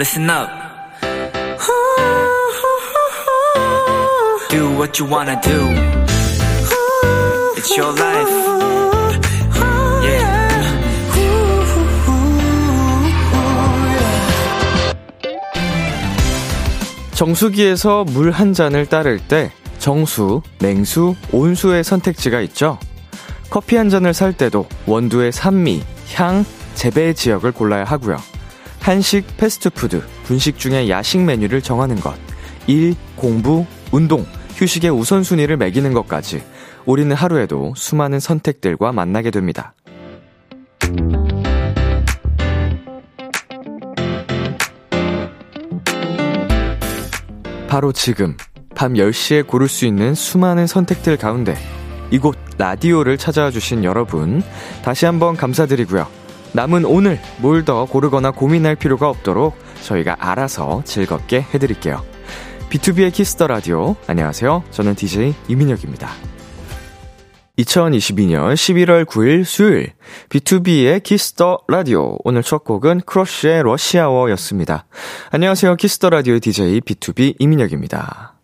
listen up. Do what you wanna do. It's your life. Yeah. 정수기에서 물 한 잔을 따를 때 정수, 냉수, 온수의 선택지가 있죠. 커피 한 잔을 살 때도 원두의 산미, 향, 재배 지역을 골라야 하고요. 한식, 패스트푸드, 분식 중에 야식 메뉴를 정하는 것, 일, 공부, 운동, 휴식의 우선순위를 매기는 것까지 우리는 하루에도 수많은 선택들과 만나게 됩니다. 바로 지금 밤 10시에 고를 수 있는 수많은 선택들 가운데 이곳 라디오를 찾아와 주신 여러분 다시 한번 감사드리고요. 남은 오늘 뭘 더 고르거나 고민할 필요가 없도록 저희가 알아서 즐겁게 해드릴게요. B2B의 키스터 라디오. 안녕하세요. 저는 DJ 이민혁입니다. 2022년 11월 9일 수요일 B2B의 키스터 라디오. 오늘 첫 곡은 Crush의 Rush Hour였습니다. 안녕하세요. 키스터 라디오 DJ B2B 이민혁입니다.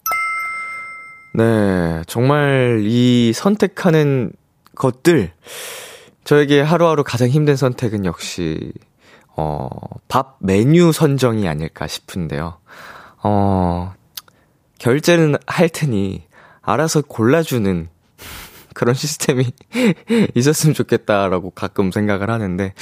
네, 정말 이 선택하는 것들 저에게 하루하루 가장 힘든 선택은 역시 어, 밥 메뉴 선정이 아닐까 싶은데요. 어, 결제는 할 테니 알아서 골라주는 그런 시스템이 있었으면 좋겠다라고 가끔 생각을 하는데,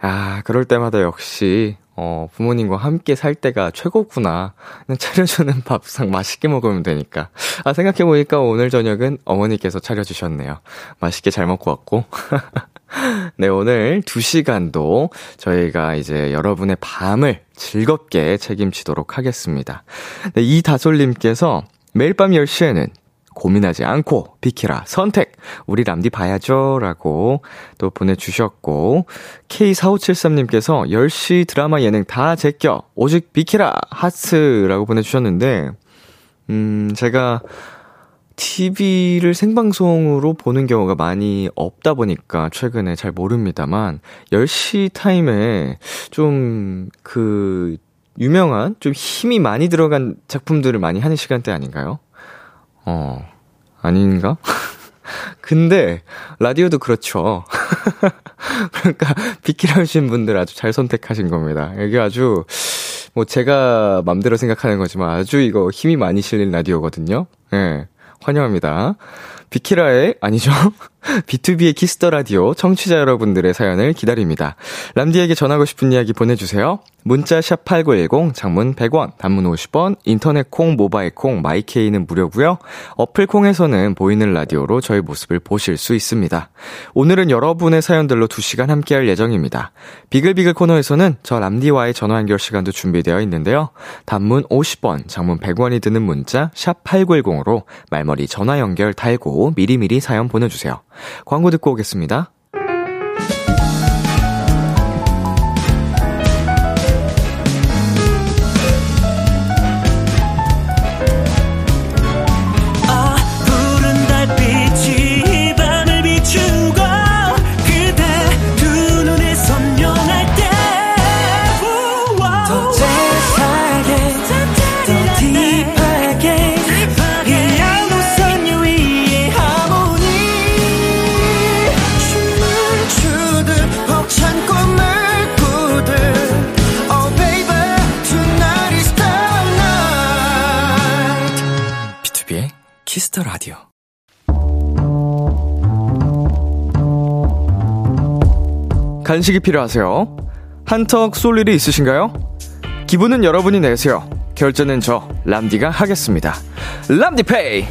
아, 그럴 때마다 역시, 어, 부모님과 함께 살 때가 최고구나. 그냥 차려주는 밥상 맛있게 먹으면 되니까. 아, 생각해보니까 오늘 저녁은 어머니께서 차려주셨네요. 맛있게 잘 먹고 왔고. 네, 오늘 2시간도 저희가 이제 여러분의 밤을 즐겁게 책임지도록 하겠습니다. 네, 이다솔님께서 매일 밤 10시에는 고민하지 않고 비키라 선택 우리 람디 봐야죠 라고 또 보내주셨고 K4573님께서 10시 드라마 예능 다 제껴 오직 비키라 하츠라고 보내주셨는데 음 제가 TV를 생방송으로 보는 경우가 많이 없다 보니까 최근에 잘 모릅니다만 10시 타임에 좀 그 유명한 좀 힘이 많이 들어간 작품들을 많이 하는 시간대 아닌가요? 어, 아닌가? 근데, 라디오도 그렇죠. 그러니까, 비키라 하신 분들 아주 잘 선택하신 겁니다. 여기 아주, 뭐, 제가 맘대로 생각하는 거지만 아주 이거 힘이 많이 실린 라디오거든요. 예. 네, 환영합니다. 비키라의, 아니죠. B2B의 키스터 라디오 청취자 여러분들의 사연을 기다립니다. 람디에게 전하고 싶은 이야기 보내주세요. 문자 샵 8910, 장문 100원, 단문 50원, 인터넷 콩, 모바일 콩, my K는 무료고요. 어플 콩에서는 보이는 라디오로 저희 모습을 보실 수 있습니다. 오늘은 여러분의 사연들로 2시간 함께할 예정입니다. 비글비글 코너에서는 저 람디와의 전화 연결 시간도 준비되어 있는데요. 단문 50원, 장문 100원이 드는 문자 샵 8910으로 말머리 전화 연결 달고 미리미리 사연 보내주세요. 광고 듣고 오겠습니다. 간식이 필요하세요? 한턱 쏠 일이 있으신가요? 기분은 여러분이 내세요. 결제는 저 람디가 하겠습니다. 람디페이.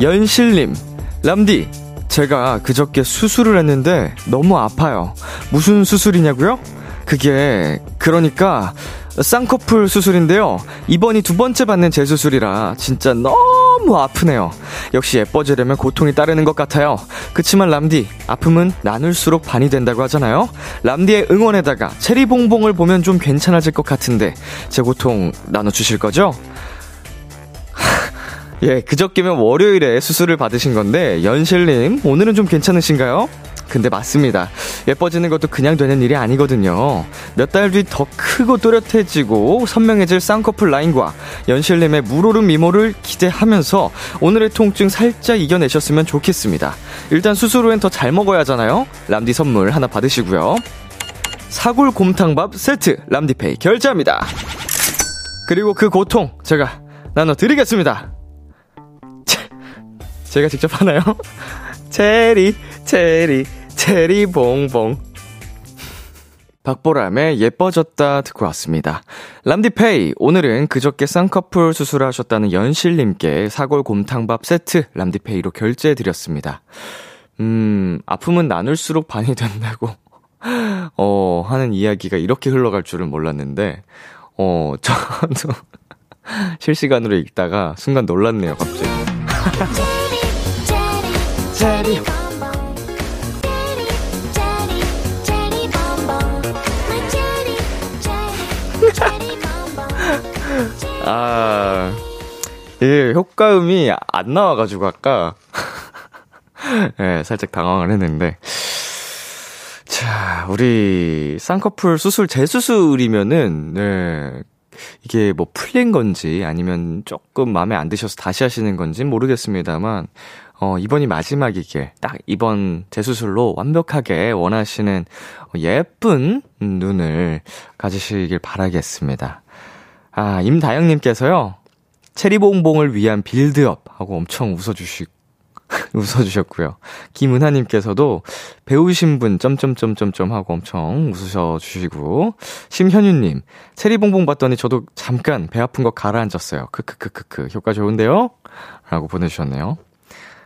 연실님, 람디, 제가 그저께 수술을 했는데 너무 아파요. 무슨 수술이냐고요? 그게 그러니까 쌍꺼풀 수술인데요. 이번이 두 번째 받는 재수술이라 진짜 너무 아프네요. 역시 예뻐지려면 고통이 따르는 것 같아요. 그치만 람디, 아픔은 나눌수록 반이 된다고 하잖아요. 람디의 응원에다가 체리봉봉을 보면 좀 괜찮아질 것 같은데 제 고통 나눠주실 거죠? 예, 그저께면 월요일에 수술을 받으신 건데 연실님 오늘은 좀 괜찮으신가요? 근데 맞습니다. 예뻐지는 것도 그냥 되는 일이 아니거든요. 몇 달 뒤 더 크고 또렷해지고 선명해질 쌍꺼풀 라인과 연실님의 물오른 미모를 기대하면서 오늘의 통증 살짝 이겨내셨으면 좋겠습니다. 일단 수술 후엔 더 잘 먹어야 하잖아요. 람디 선물 하나 받으시고요. 사골 곰탕밥 세트 람디페이 결제합니다. 그리고 그 고통 제가 나눠 드리겠습니다. 제가 직접 하나요? 체리, 체리, 체리 봉봉. 박보람의 예뻐졌다 듣고 왔습니다. 람디페이, 오늘은 그저께 쌍꺼풀 수술하셨다는 연실님께 사골 곰탕밥 세트 람디페이로 결제해드렸습니다. 음, 아픔은 나눌수록 반이 된다고, 어, 하는 이야기가 이렇게 흘러갈 줄은 몰랐는데, 어, 저도 실시간으로 읽다가 순간 놀랐네요, 갑자기. 아, 예, 효과음이 안 나와가지고 아까, 예, 살짝 당황을 했는데. 자, 우리 쌍꺼풀 수술 재수술이면은, 네, 이게 뭐 풀린 건지 아니면 조금 마음에 안 드셔서 다시 하시는 건지 모르겠습니다만, 어, 이번이 마지막이길, 딱 이번 재수술로 완벽하게 원하시는 예쁜 눈을 가지시길 바라겠습니다. 아, 임다영님께서요, 체리봉봉을 위한 빌드업 하고 엄청 웃어주시, 웃어주셨고요. 김은하님께서도 배우신 분, 점점점점점 하고 엄청 웃으셔주시고, 심현유님, 체리봉봉 봤더니 저도 잠깐 배 아픈 거 가라앉았어요. 크크크크크, 효과 좋은데요? 라고 보내주셨네요.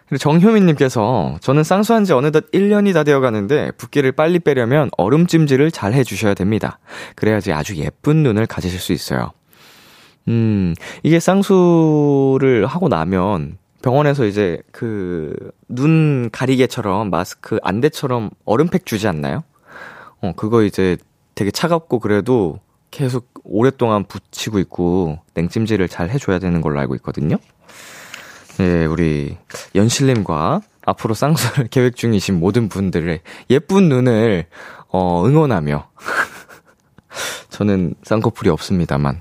그리고 정효민님께서 저는 쌍수한 지 어느덧 1년이 다 되어 가는데 붓기를 빨리 빼려면 얼음찜질을 잘 해주셔야 됩니다. 그래야지 아주 예쁜 눈을 가지실 수 있어요. 음, 이게 쌍수를 하고 나면 병원에서 이제 그 눈 가리개처럼 마스크 안대처럼 얼음팩 주지 않나요? 어, 그거 이제 되게 차갑고 그래도 계속 오랫동안 붙이고 있고 냉찜질을 잘 해줘야 되는 걸로 알고 있거든요. 네, 우리 연실님과 앞으로 쌍수를 계획 중이신 모든 분들의 예쁜 눈을 어, 응원하며 저는 쌍꺼풀이 없습니다만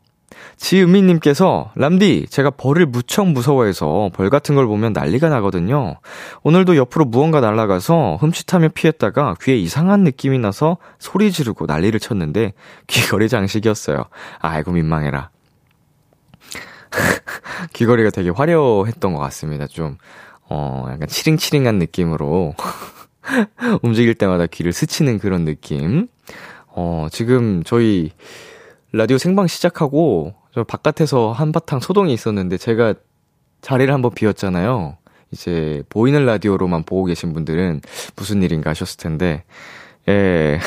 지은미님께서, 람디, 제가 벌을 무척 무서워해서 벌 같은 걸 보면 난리가 나거든요. 오늘도 옆으로 무언가 날아가서 흠칫하며 피했다가 귀에 이상한 느낌이 나서 소리 지르고 난리를 쳤는데 귀걸이 장식이었어요. 아이고, 민망해라. 귀걸이가 되게 화려했던 것 같습니다. 좀, 어, 약간 치링치링한 느낌으로 움직일 때마다 귀를 스치는 그런 느낌. 어, 지금 저희 라디오 생방 시작하고 저 바깥에서 한바탕 소동이 있었는데 제가 자리를 한번 비웠잖아요. 이제 보이는 라디오로만 보고 계신 분들은 무슨 일인가 하셨을 텐데, 예.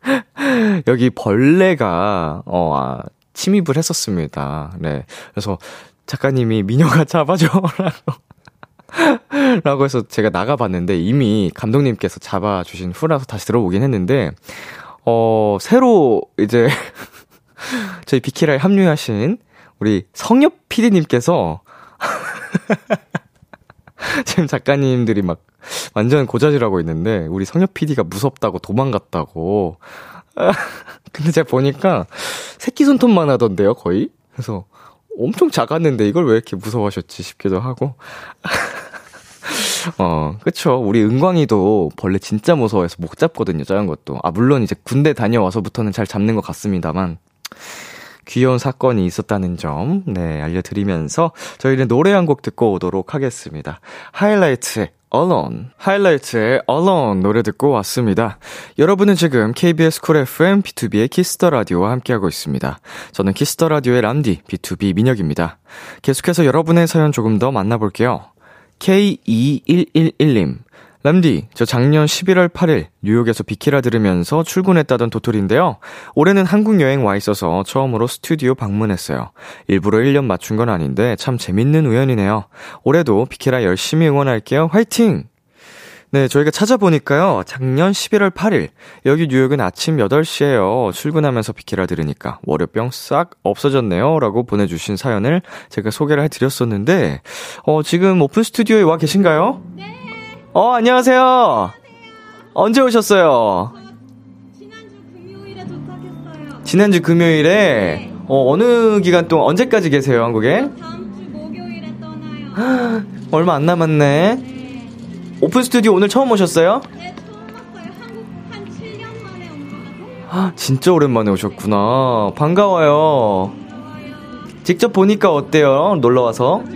여기 벌레가, 어, 아, 침입을 했었습니다. 네. 그래서 작가님이 미녀가 잡아줘라고. 라고 해서 제가 나가봤는데 이미 감독님께서 잡아주신 후라서 다시 들어오긴 했는데, 어, 새로 이제 저희 비키라에 합류하신 우리 성엽 PD님께서 지금 작가님들이 막 완전 고자질하고 있는데 우리 성엽 PD가 무섭다고 도망갔다고. 근데 제가 보니까 새끼 손톱만 하던데요, 거의? 그래서 엄청 작았는데 이걸 왜 이렇게 무서워하셨지 싶기도 하고. 어, 그쵸. 우리 은광이도 벌레 진짜 무서워해서 못 잡거든요, 작은 것도. 아, 물론 이제 군대 다녀와서부터는 잘 잡는 것 같습니다만. 귀여운 사건이 있었다는 점, 네, 알려드리면서 저희는 노래 한 곡 듣고 오도록 하겠습니다. 하이라이트의 Alone. 하이라이트의 Alone 노래 듣고 왔습니다. 여러분은 지금 KBS 쿨 FM 비투비의 키스 더 라디오와 함께하고 있습니다. 저는 키스 더 라디오의 람디 비투비 민혁입니다. 계속해서 여러분의 사연 조금 더 만나볼게요. K2111님. 람디, 저 작년 11월 8일 뉴욕에서 비키라 들으면서 출근했다던 도토리인데요. 올해는 한국 여행 와 있어서 처음으로 스튜디오 방문했어요. 일부러 1년 맞춘 건 아닌데 참 재밌는 우연이네요. 올해도 비키라 열심히 응원할게요. 화이팅! 네, 저희가 찾아보니까요. 작년 11월 8일 여기 뉴욕은 아침 8시에요. 출근하면서 비키라 들으니까 월요병 싹 없어졌네요. 라고 보내 주신 사연을 제가 소개를 해 드렸었는데 어, 지금 오픈 스튜디오에 와 계신가요? 네. 어, 안녕하세요. 언제 오셨어요? 지난주 금요일에 도착했어요. 지난주 금요일에 네. 어, 어느 기간 동안 언제까지 계세요, 한국에? 다음 주 목요일에 떠나요. 얼마 안 남았네. 네. 오픈 스튜디오 오늘 처음 오셨어요? 네, 처음 왔어요. 한국 한 7년 만에 온 거같아 진짜 오랜만에 오셨구나. 반가워요. 직접 보니까 어때요? 놀러 와서? 저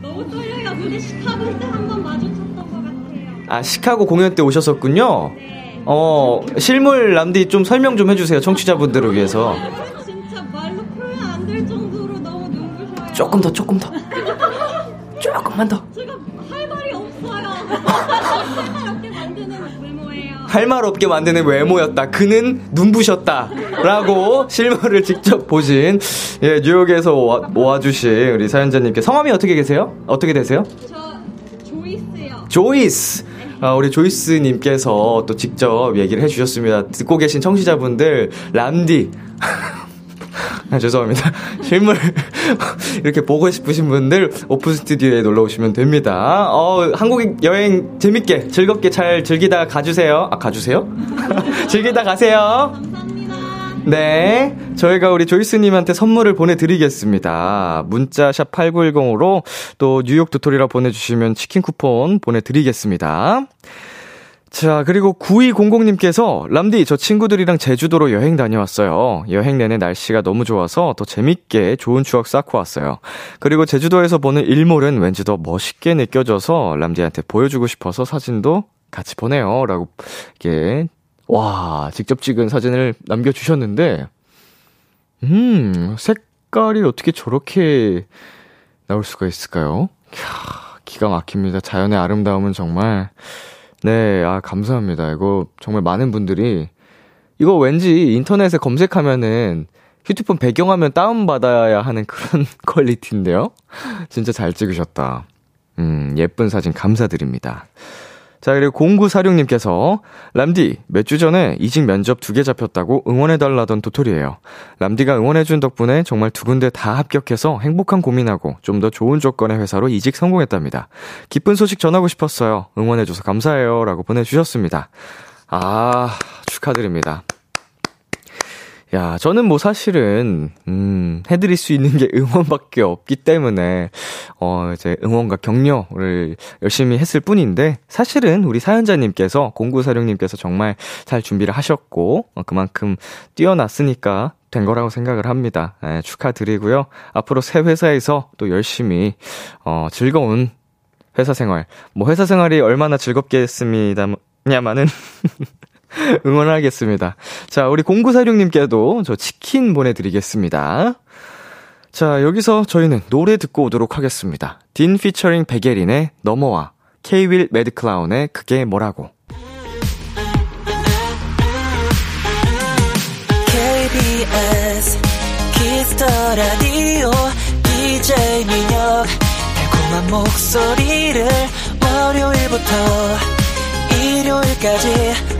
너무 떨려요. 근데 시카 아, 시카고 공연 때 오셨었군요? 네. 어, 실물 람디 좀 설명 좀 해주세요. 청취자분들을 위해서. 진짜 말로 표현 안 될 정도로 너무 눈부셔요. 조금 더, 조금 더. 조금만 더. 제가 할말 없게 만드는 외모였다. 그는 눈부셨다. 라고 실물을 직접 보신, 예, 뉴욕에서 와, 모아주신 우리 사연자님께 성함이 어떻게 계세요? 어떻게 되세요? 저, 조이스요. 조이스! 아, 우리 조이스님께서 또 직접 얘기를 해주셨습니다. 듣고 계신 청취자분들, 람디. 아, 죄송합니다. 실물 이렇게 보고 싶으신 분들 오픈 스튜디오에 놀러 오시면 됩니다. 어, 한국 여행 재밌게 즐겁게 잘 즐기다 가주세요. 아 가주세요? 즐기다 가세요. 네. 저희가 우리 조이스님한테 선물을 보내드리겠습니다. 문자샵 8910으로 또 뉴욕 도토리라 보내주시면 치킨 쿠폰 보내드리겠습니다. 자, 그리고 9200님께서, 람디, 저 친구들이랑 제주도로 여행 다녀왔어요. 여행 내내 날씨가 너무 좋아서 더 재밌게 좋은 추억 쌓고 왔어요. 그리고 제주도에서 보는 일몰은 왠지 더 멋있게 느껴져서 람디한테 보여주고 싶어서 사진도 같이 보내요. 라고, 이게, 와, 직접 찍은 사진을 남겨주셨는데, 음, 색깔이 어떻게 저렇게 나올 수가 있을까요? 캬, 기가 막힙니다. 자연의 아름다움은 정말, 네, 아, 감사합니다. 이거 정말 많은 분들이, 이거 왠지 인터넷에 검색하면은 휴대폰 배경화면 다운받아야 하는 그런 퀄리티인데요? 진짜 잘 찍으셨다. 음, 예쁜 사진 감사드립니다. 자, 그리고 0946님께서, 람디, 몇 주 전에 이직 면접 두 개 잡혔다고 응원해 달라던 도토리예요. 람디가 응원해 준 덕분에 정말 두 군데 다 합격해서 행복한 고민하고 좀 더 좋은 조건의 회사로 이직 성공했답니다. 기쁜 소식 전하고 싶었어요. 응원해 줘서 감사해요. 라고 보내 주셨습니다. 아, 축하드립니다. 야, 저는 뭐 사실은, 음, 해드릴 수 있는 게 응원밖에 없기 때문에, 어, 이제 응원과 격려를 열심히 했을 뿐인데, 사실은 우리 사연자님께서, 공구사령님께서 정말 잘 준비를 하셨고, 어, 그만큼 뛰어났으니까 된 거라고 생각을 합니다. 예, 축하드리고요. 앞으로 새 회사에서 또 열심히, 어, 즐거운 회사 생활, 뭐 회사 생활이 얼마나 즐겁겠습니다냐마는, 응원하겠습니다. 자, 우리 0946님께도 저 치킨 보내드리겠습니다. 자, 여기서 저희는 노래 듣고 오도록 하겠습니다. 딘 피처링 베게린의 넘어와, 케이윌 매드클라운의 그게 뭐라고. KBS 키스터 라디오 DJ 민혁 달콤한 목소리를 월요일부터 일요일까지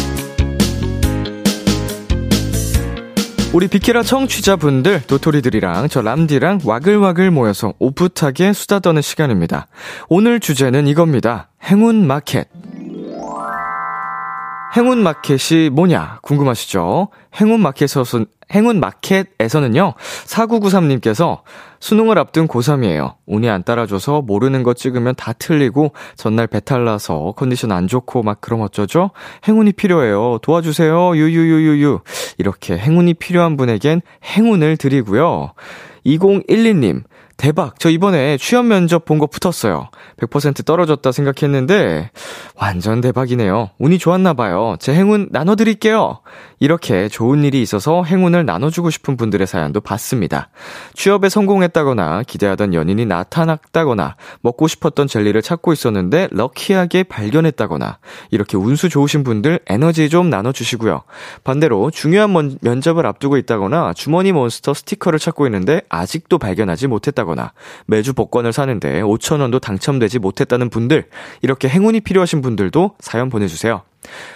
우리 비키라 청취자분들, 도토리들이랑 저 람디랑 와글와글 모여서 오붓하게 수다 떠는 시간입니다. 오늘 주제는 이겁니다. 행운 마켓. 행운 마켓이 뭐냐 궁금하시죠? 행운 마켓에서 행운 마켓에서는요. 4993님께서 수능을 앞둔 고3이에요. 운이 안 따라줘서 모르는 거 찍으면 다 틀리고 전날 배탈 나서 컨디션 안 좋고 막 그럼 어쩌죠? 행운이 필요해요. 도와주세요. 유유유유유. 이렇게 행운이 필요한 분에겐 행운을 드리고요. 2012님 대박. 저 이번에 취업 면접 본 거 붙었어요. 100% 떨어졌다 생각했는데, 완전 대박이네요. 운이 좋았나봐요. 제 행운 나눠드릴게요. 이렇게 좋은 일이 있어서 행운을 나눠주고 싶은 분들의 사연도 봤습니다. 취업에 성공했다거나, 기대하던 연인이 나타났다거나, 먹고 싶었던 젤리를 찾고 있었는데, 럭키하게 발견했다거나, 이렇게 운수 좋으신 분들 에너지 좀 나눠주시고요. 반대로, 중요한 면접을 앞두고 있다거나, 주머니 몬스터 스티커를 찾고 있는데, 아직도 발견하지 못했다거나, 매주 복권을 사는데 5천원도 당첨되지 못했다는 분들, 이렇게 행운이 필요하신 분들도 사연 보내주세요.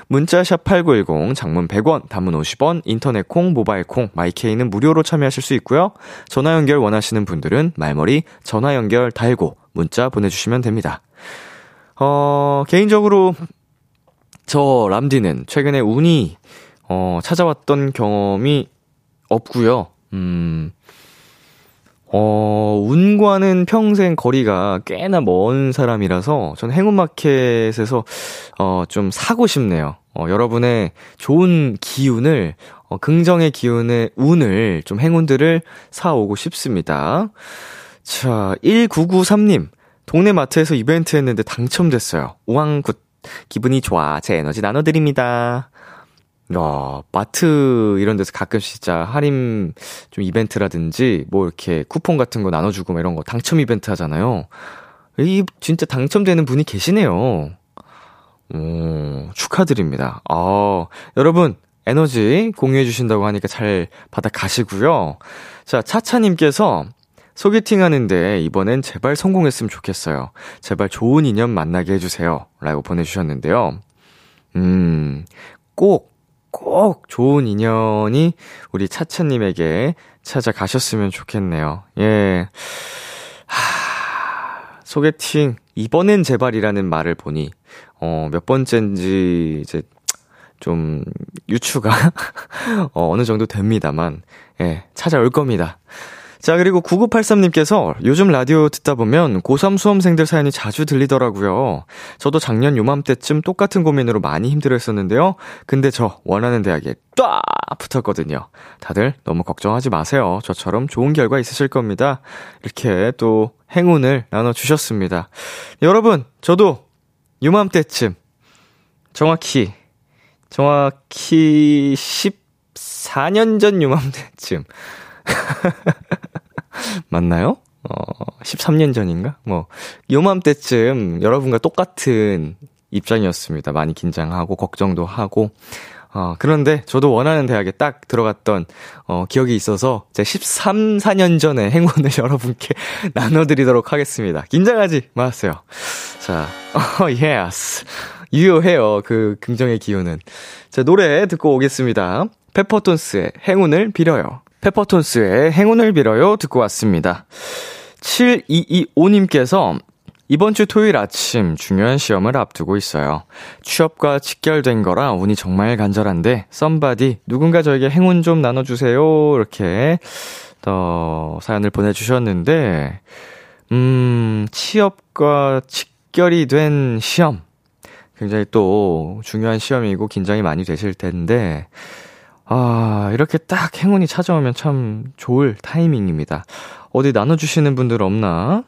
문자샵 8910, 장문 100원, 단문 50원, 인터넷 콩, 모바일 콩, 마이케이는 무료로 참여하실 수 있고요. 전화 연결 원하시는 분들은 말머리 전화 연결 달고 문자 보내주시면 됩니다. 어, 개인적으로 저 람디는 최근에 운이 어, 찾아왔던 경험이 없고요. 음, 어, 운과는 평생 거리가 꽤나 먼 사람이라서 전 행운마켓에서 어, 좀 사고 싶네요. 어, 여러분의 좋은 기운을, 어, 긍정의 기운의 운을, 좀 행운들을 사오고 싶습니다. 자, 1993님. 동네 마트에서 이벤트 했는데 당첨됐어요. 우왕굿. 기분이 좋아. 제 에너지 나눠드립니다. 야, 마트 이런 데서 가끔씩 진짜 할인 좀 이벤트라든지 뭐 이렇게 쿠폰 같은 거 나눠주고 뭐 이런 거 당첨 이벤트 하잖아요. 이 진짜 당첨되는 분이 계시네요. 오, 축하드립니다. 아, 여러분 에너지 공유해 주신다고 하니까 잘 받아 가시고요. 자, 차차님께서 소개팅 하는데 이번엔 제발 성공했으면 좋겠어요. 제발 좋은 인연 만나게 해주세요. 라고 보내주셨는데요. 음, 꼭 꼭 좋은 인연이 우리 차차님에게 찾아가셨으면 좋겠네요. 예. 하, 소개팅, 이번엔 제발이라는 말을 보니, 어, 몇 번째인지 이제 좀 유추가, 어, 어느 정도 됩니다만, 예, 찾아올 겁니다. 자, 그리고 9983님께서 요즘 라디오 듣다 보면 고3 수험생들 사연이 자주 들리더라고요. 저도 작년 요맘때쯤 똑같은 고민으로 많이 힘들어 했었는데요. 근데 저 원하는 대학에 딱 붙었거든요. 다들 너무 걱정하지 마세요. 저처럼 좋은 결과 있으실 겁니다. 이렇게 또 행운을 나눠주셨습니다. 여러분, 저도 요맘때쯤 정확히, 정확히 14년 전 요맘때쯤 맞나요? 어, 13년 전인가? 뭐, 요맘때쯤 여러분과 똑같은 입장이었습니다. 많이 긴장하고, 걱정도 하고. 어, 그런데 저도 원하는 대학에 딱 들어갔던, 어, 기억이 있어서 제 13, 4년 전에 행운을 여러분께 나눠드리도록 하겠습니다. 긴장하지 마세요. 자, 어, yes. 유효해요. 그 긍정의 기운은. 자, 노래 듣고 오겠습니다. 페퍼톤스의 행운을 빌어요. 페퍼톤스의 행운을 빌어요 듣고 왔습니다. 7225님께서 이번 주 토요일 아침 중요한 시험을 앞두고 있어요. 취업과 직결된 거라 운이 정말 간절한데 썸바디 누군가 저에게 행운 좀 나눠주세요 이렇게 더 사연을 보내주셨는데 음 취업과 직결이 된 시험 굉장히 또 중요한 시험이고 긴장이 많이 되실 텐데 아, 이렇게 딱 행운이 찾아오면 참 좋을 타이밍입니다. 어디 나눠주시는 분들 없나?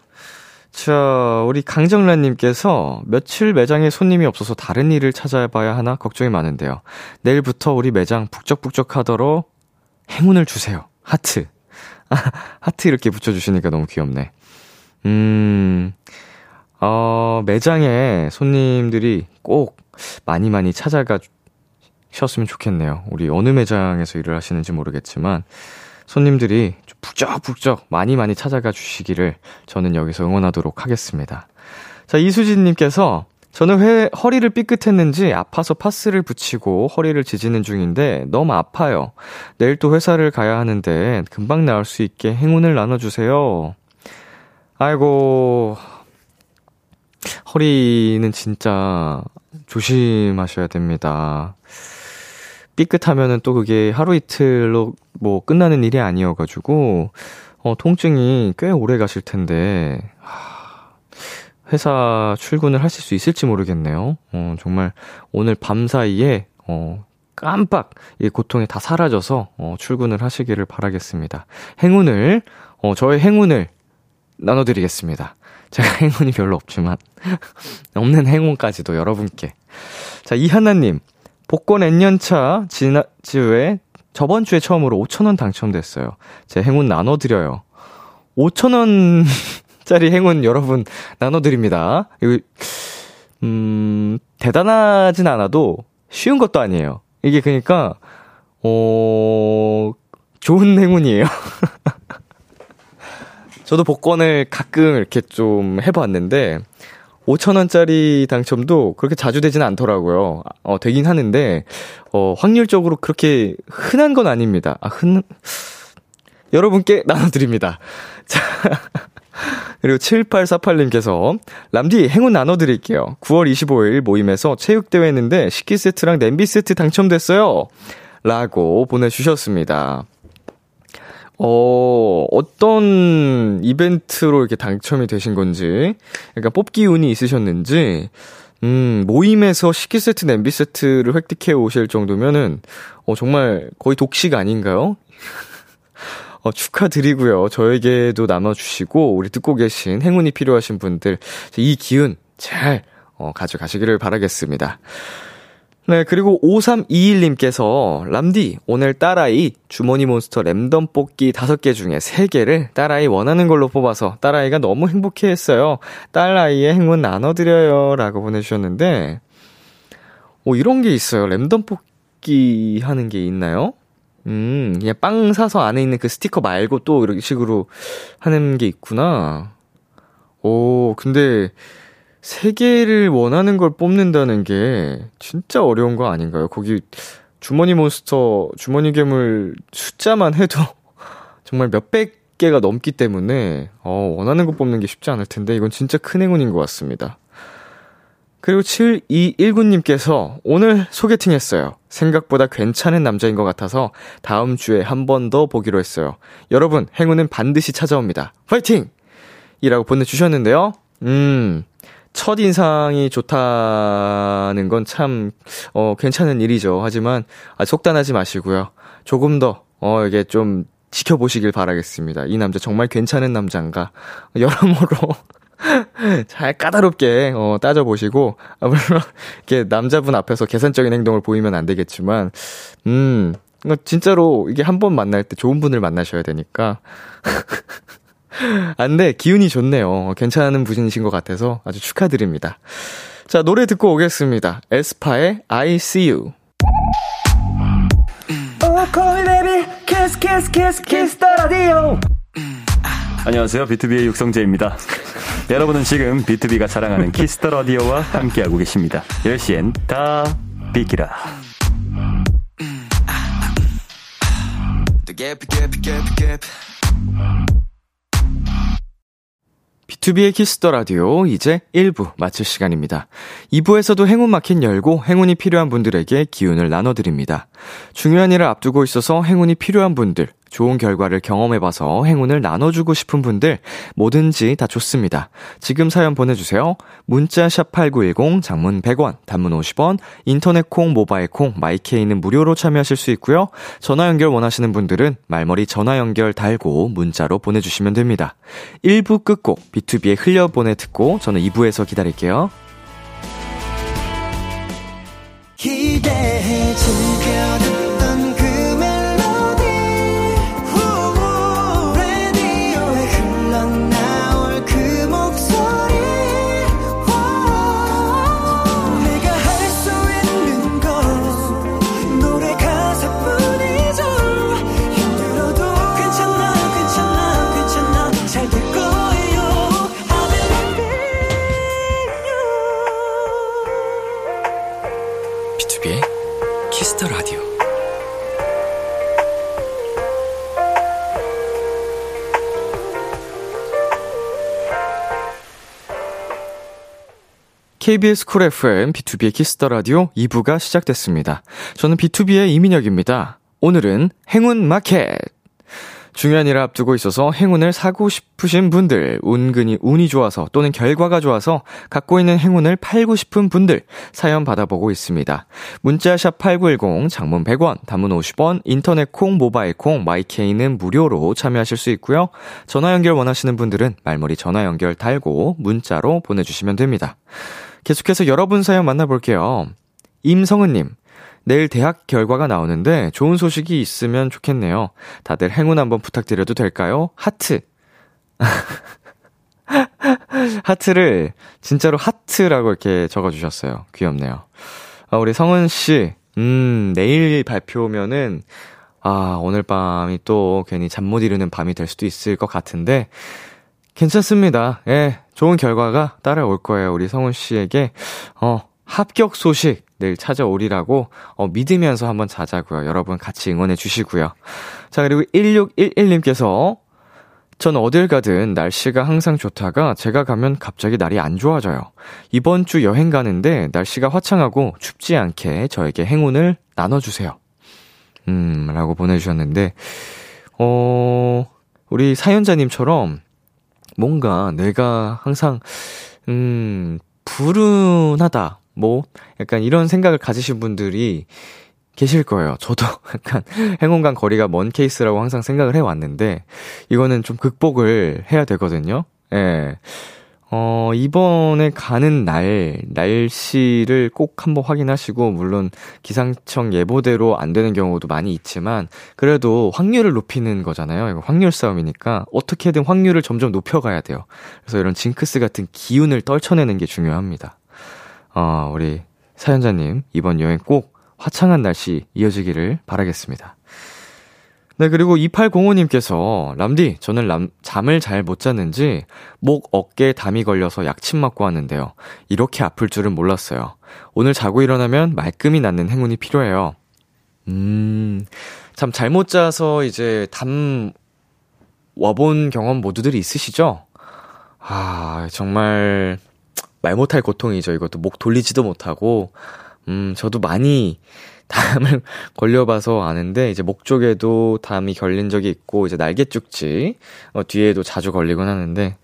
자, 우리 강정란님께서 며칠 매장에 손님이 없어서 다른 일을 찾아봐야 하나 걱정이 많은데요. 내일부터 우리 매장 북적북적 하도록 행운을 주세요. 하트. 아, 하트 이렇게 붙여주시니까 너무 귀엽네. 음, 어, 매장에 손님들이 꼭 많이 많이 찾아가 쉬었으면 좋겠네요. 우리 어느 매장에서 일을 하시는지 모르겠지만 손님들이 북적북적 많이 많이 찾아가 주시기를 저는 여기서 응원하도록 하겠습니다. 자, 이수진님께서 저는 회, 허리를 삐끗했는지 아파서 파스를 붙이고 허리를 지지는 중인데 너무 아파요. 내일 또 회사를 가야 하는데 금방 나을 수 있게 행운을 나눠주세요. 아이고, 허리는 진짜 조심하셔야 됩니다. 삐끗하면은 또 그게 하루 이틀로 뭐 끝나는 일이 아니어가지고, 어, 통증이 꽤 오래 가실 텐데, 하, 회사 출근을 하실 수 있을지 모르겠네요. 어, 정말 오늘 밤 사이에, 어, 깜빡 이 고통이 다 사라져서 어, 출근을 하시기를 바라겠습니다. 행운을 어, 저의 행운을 나눠드리겠습니다. 제가 행운이 별로 없지만, 없는 행운까지도 여러분께. 자, 이하나님, 복권 N년차 지난주에, 저번 주에 처음으로 5천원 당첨됐어요. 제 행운 나눠드려요. 5천원 짜리 행운 여러분 나눠드립니다. 이거, 음, 대단하진 않아도 쉬운 것도 아니에요. 이게 그니까, 어, 좋은 행운이에요. 저도 복권을 가끔 이렇게 좀 해봤는데, 5천원짜리 당첨도 그렇게 자주 되지는 않더라고요. 어, 되긴 하는데, 어, 확률적으로 그렇게 흔한 건 아닙니다. 아, 흔, 여러분께 나눠드립니다. 자. 그리고 7848님께서 람디 행운 나눠드릴게요. 9월 25일 모임에서 체육대회 했는데 식기 세트랑 냄비 세트 당첨됐어요. 라고 보내주셨습니다. 어, 어떤 이벤트로 이렇게 당첨이 되신 건지, 그러니까 뽑기 운이 있으셨는지, 음, 모임에서 식기 세트, 냄비 세트를 획득해 오실 정도면은, 어, 정말 거의 독식 아닌가요? 어, 축하드리고요. 저에게도 나눠주시고, 우리 듣고 계신 행운이 필요하신 분들, 이 기운 잘, 어, 가져가시기를 바라겠습니다. 네, 그리고 5321님께서, 람디, 오늘 딸아이 주머니 몬스터 램덤 뽑기 5개 중에 3개를 딸아이 원하는 걸로 뽑아서 딸아이가 너무 행복해 했어요. 딸아이의 행운 나눠드려요. 라고 보내주셨는데, 오, 이런 게 있어요. 램덤 뽑기 하는 게 있나요? 음, 그냥 빵 사서 안에 있는 그 스티커 말고 또 이런 식으로 하는 게 있구나. 오, 근데 세 개를 원하는 걸 뽑는다는 게 진짜 어려운 거 아닌가요? 거기 주머니 몬스터, 주머니 괴물 숫자만 해도 정말 몇백 개가 넘기 때문에 어, 원하는 거 뽑는 게 쉽지 않을 텐데 이건 진짜 큰 행운인 것 같습니다. 그리고 7219님께서 오늘 소개팅 했어요. 생각보다 괜찮은 남자인 것 같아서 다음 주에 한 번 더 보기로 했어요. 여러분, 행운은 반드시 찾아옵니다. 화이팅! 이라고 보내주셨는데요. 음, 첫 인상이 좋다는 건 참, 어, 괜찮은 일이죠. 하지만, 아, 속단하지 마시고요. 조금 더, 어, 이게 좀 지켜보시길 바라겠습니다. 이 남자 정말 괜찮은 남자인가. 여러모로 잘 까다롭게 어, 따져보시고 아, 물론 이렇게 남자분 앞에서 계산적인 행동을 보이면 안 되겠지만 음 진짜로 이게 한 번 만날 때 좋은 분을 만나셔야 되니까 안돼 아, 기운이 좋네요. 괜찮은 분이신 것 같아서 아주 축하드립니다. 자 노래 듣고 오겠습니다. 에스파의 I See You. 안녕하세요. 비투비의 육성재입니다. 여러분은 지금 비투비가 자랑하는 키스 더 라디오와 함께하고 계십니다. 10시엔 다 비키라. 비투비의 키스 더 라디오 이제 1부 마칠 시간입니다. 2부에서도 행운 마켓 열고 행운이 필요한 분들에게 기운을 나눠드립니다. 중요한 일을 앞두고 있어서 행운이 필요한 분들 좋은 결과를 경험해봐서 행운을 나눠주고 싶은 분들 뭐든지 다 좋습니다. 지금 사연 보내주세요. 문자 샵8910 장문 100원, 단문 50원, 인터넷 콩, 모바일 콩, 마이케이는 무료로 참여하실 수 있고요. 전화 연결 원하시는 분들은 말머리 전화 연결 달고 문자로 보내주시면 됩니다. 1부 끝곡 B2B의 흘려보내 듣고 저는 2부에서 기다릴게요. 기대해 즐 KBS 쿨 FM 비투비의 키스 더 라디오 2부가 시작됐습니다. 저는 비투비의 이민혁입니다. 오늘은 행운 마켓. 중요한 일을 앞두고 있어서 행운을 사고 싶으신 분들, 은근히 운이 좋아서 또는 결과가 좋아서 갖고 있는 행운을 팔고 싶은 분들 사연 받아보고 있습니다. 문자샵 8910, 장문 100원, 단문 50원, 인터넷 콩, 모바일 콩, 마이케이는 무료로 참여하실 수 있고요. 전화 연결 원하시는 분들은 말머리 전화 연결 달고 문자로 보내주시면 됩니다. 계속해서 여러분 사연 만나볼게요. 임성은님, 내일 대학 결과가 나오는데 좋은 소식이 있으면 좋겠네요. 다들 행운 한번 부탁드려도 될까요? 하트. 하트를 진짜로 하트라고 이렇게 적어주셨어요. 귀엽네요. 아, 우리 성은 씨, 음, 내일 발표면은 아, 오늘 밤이 또 괜히 잠 못 이루는 밤이 될 수도 있을 것 같은데 괜찮습니다. 예, 좋은 결과가 따라올 거예요. 우리 성은 씨에게 어, 합격 소식 내일 찾아오리라고 어, 믿으면서 한번 자자고요. 여러분 같이 응원해 주시고요. 자, 그리고 1611님께서 전 어딜 가든 날씨가 항상 좋다가 제가 가면 갑자기 날이 안 좋아져요. 이번 주 여행 가는데 날씨가 화창하고 춥지 않게 저에게 행운을 나눠주세요. 음, 라고 보내주셨는데, 어, 우리 사연자님처럼 뭔가 내가 항상, 음, 불운하다. 뭐, 약간 이런 생각을 가지신 분들이 계실 거예요. 저도 약간 행운과 거리가 먼 케이스라고 항상 생각을 해왔는데, 이거는 좀 극복을 해야 되거든요. 예. 어, 이번에 가는 날, 날씨를 꼭 한번 확인하시고, 물론 기상청 예보대로 안 되는 경우도 많이 있지만, 그래도 확률을 높이는 거잖아요. 이거 확률 싸움이니까, 어떻게든 확률을 점점 높여가야 돼요. 그래서 이런 징크스 같은 기운을 떨쳐내는 게 중요합니다. 어, 우리 사연자님, 이번 여행 꼭 화창한 날씨 이어지기를 바라겠습니다. 네, 그리고 2805님께서, 람디, 저는 람, 잠을 잘못 잤는지, 목, 어깨에 담이 걸려서 약침 맞고 왔는데요. 이렇게 아플 줄은 몰랐어요. 오늘 자고 일어나면 말끔히 낫는 행운이 필요해요. 음, 참 잘못 자서 이제 담 와본 경험 모두들이 있으시죠? 아, 정말 말 못할 고통이죠. 이것도 목 돌리지도 못하고, 음, 저도 많이 담을 걸려봐서 아는데, 이제 목 쪽에도 담이 걸린 적이 있고, 이제 날개 쭉지, 어, 뒤에도 자주 걸리곤 하는데,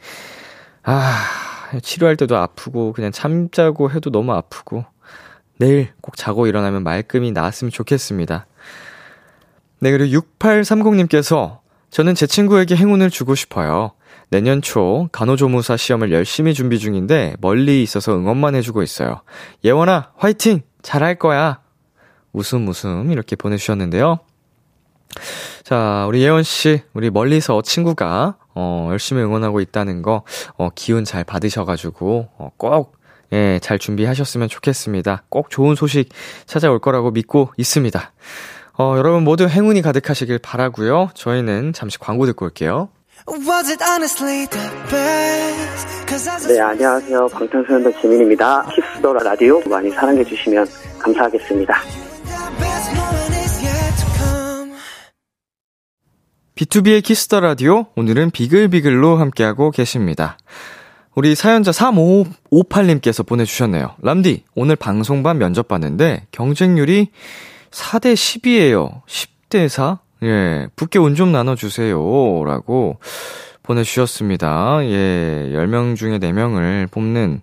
아, 치료할 때도 아프고, 그냥 참자고 해도 너무 아프고, 내일 꼭 자고 일어나면 말끔히 나았으면 좋겠습니다. 네, 그리고 6830님께서, 저는 제 친구에게 행운을 주고 싶어요. 내년 초 간호조무사 시험을 열심히 준비 중인데 멀리 있어서 응원만 해주고 있어요. 예원아, 화이팅! 잘할 거야! 웃음 웃음 이렇게 보내주셨는데요. 자, 우리 예원씨, 우리 멀리서 친구가, 어, 열심히 응원하고 있다는 거, 어, 기운 잘 받으셔가지고, 어, 꼭, 예, 잘 준비하셨으면 좋겠습니다. 꼭 좋은 소식 찾아올 거라고 믿고 있습니다. 어, 여러분 모두 행운이 가득하시길 바라고요 저희는 잠시 광고 듣고 올게요. 네, 안녕하세요. 방탄소년단 지민입니다. 키스 더 라디오 많이 사랑해주시면 감사하겠습니다. 비투비의 키스 더 라디오, 오늘은 비글비글로 함께하고 계십니다. 우리 사연자 3558님께서 보내주셨네요. 람디, 오늘 방송반 면접 봤는데 경쟁률이 4대 10이에요. 10대 4? 예, 붓게 운 좀 나눠주세요. 라고 보내주셨습니다. 예, 10명 중에 4명을 뽑는,